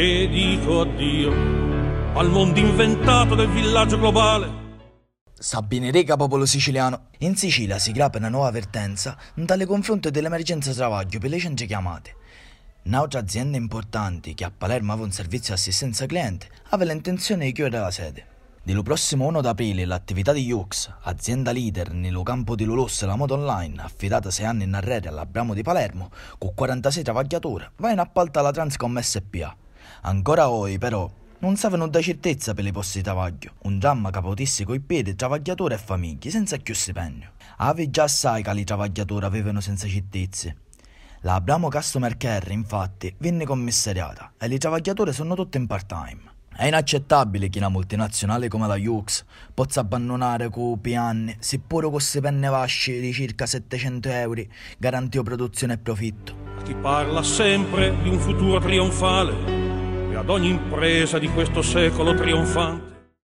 e dico addio al mondo inventato del villaggio globale. Sabine Rega, popolo siciliano. In Sicilia si crea una nuova avvertenza dalle confronti dell'emergenza travaglio per le centri chiamate. Un'altra azienda importante che a Palermo aveva un servizio di assistenza cliente aveva l'intenzione di chiudere la sede. Dillo prossimo 1 aprile l'attività di Yux, azienda leader nel campo di Lulos e la moto online, affidata 6 anni in arredo all'Abramo di Palermo, con 46 travagliatori, va in appalto alla Transcom SPA. Ancora oggi, però, non sapevano da certezza per i posti di travaglio, un dramma che potesse coi piedi travagliatori e famiglie senza più stipendio. Ave già sai che i travagliatori avevano senza certezze. La Abramo Customer Care, infatti, venne commissariata e i travagliatori sono tutti in part-time. È inaccettabile che una multinazionale come la Hughes possa abbandonare con anni, seppure con penne vasce di circa 700 euro, garantito produzione e profitto. Chi parla sempre di un futuro trionfale ad ogni impresa di questo secolo trionfante